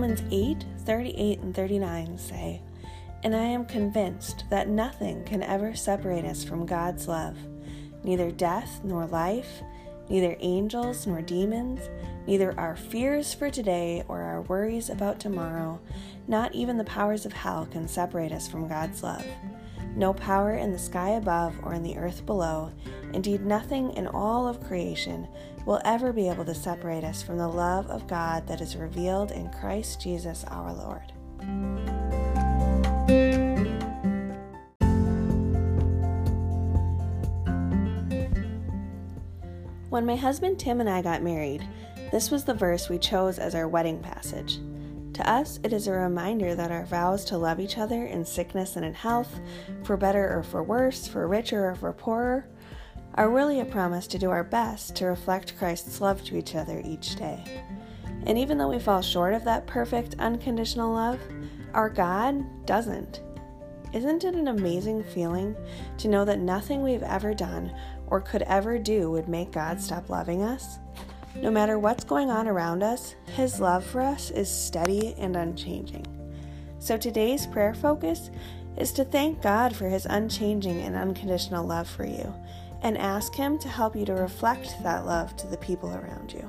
Romans 8 38 and 39 say, And I am convinced that nothing can ever separate us from God's love, neither death nor life, neither angels nor demons, neither our fears for today or our worries about tomorrow, not even the powers of hell can separate us from God's love. No power in the sky above or in the earth below, indeed, nothing in all of creation, will ever be able to separate us from the love of God that is revealed in Christ Jesus our Lord. When my husband Tim and I got married, this was the verse we chose as our wedding passage. To us, it is a reminder that our vows to love each other in sickness and in health, for better or for worse, for richer or for poorer, are really a promise to do our best to reflect Christ's love to each other each day. And even though we fall short of that perfect, unconditional love, our God doesn't. Isn't it an amazing feeling to know that nothing we've ever done or could ever do would make God stop loving us? No matter what's going on around us, His love for us is steady and unchanging. So today's prayer focus is to thank God for His unchanging and unconditional love for you and ask Him to help you to reflect that love to the people around you.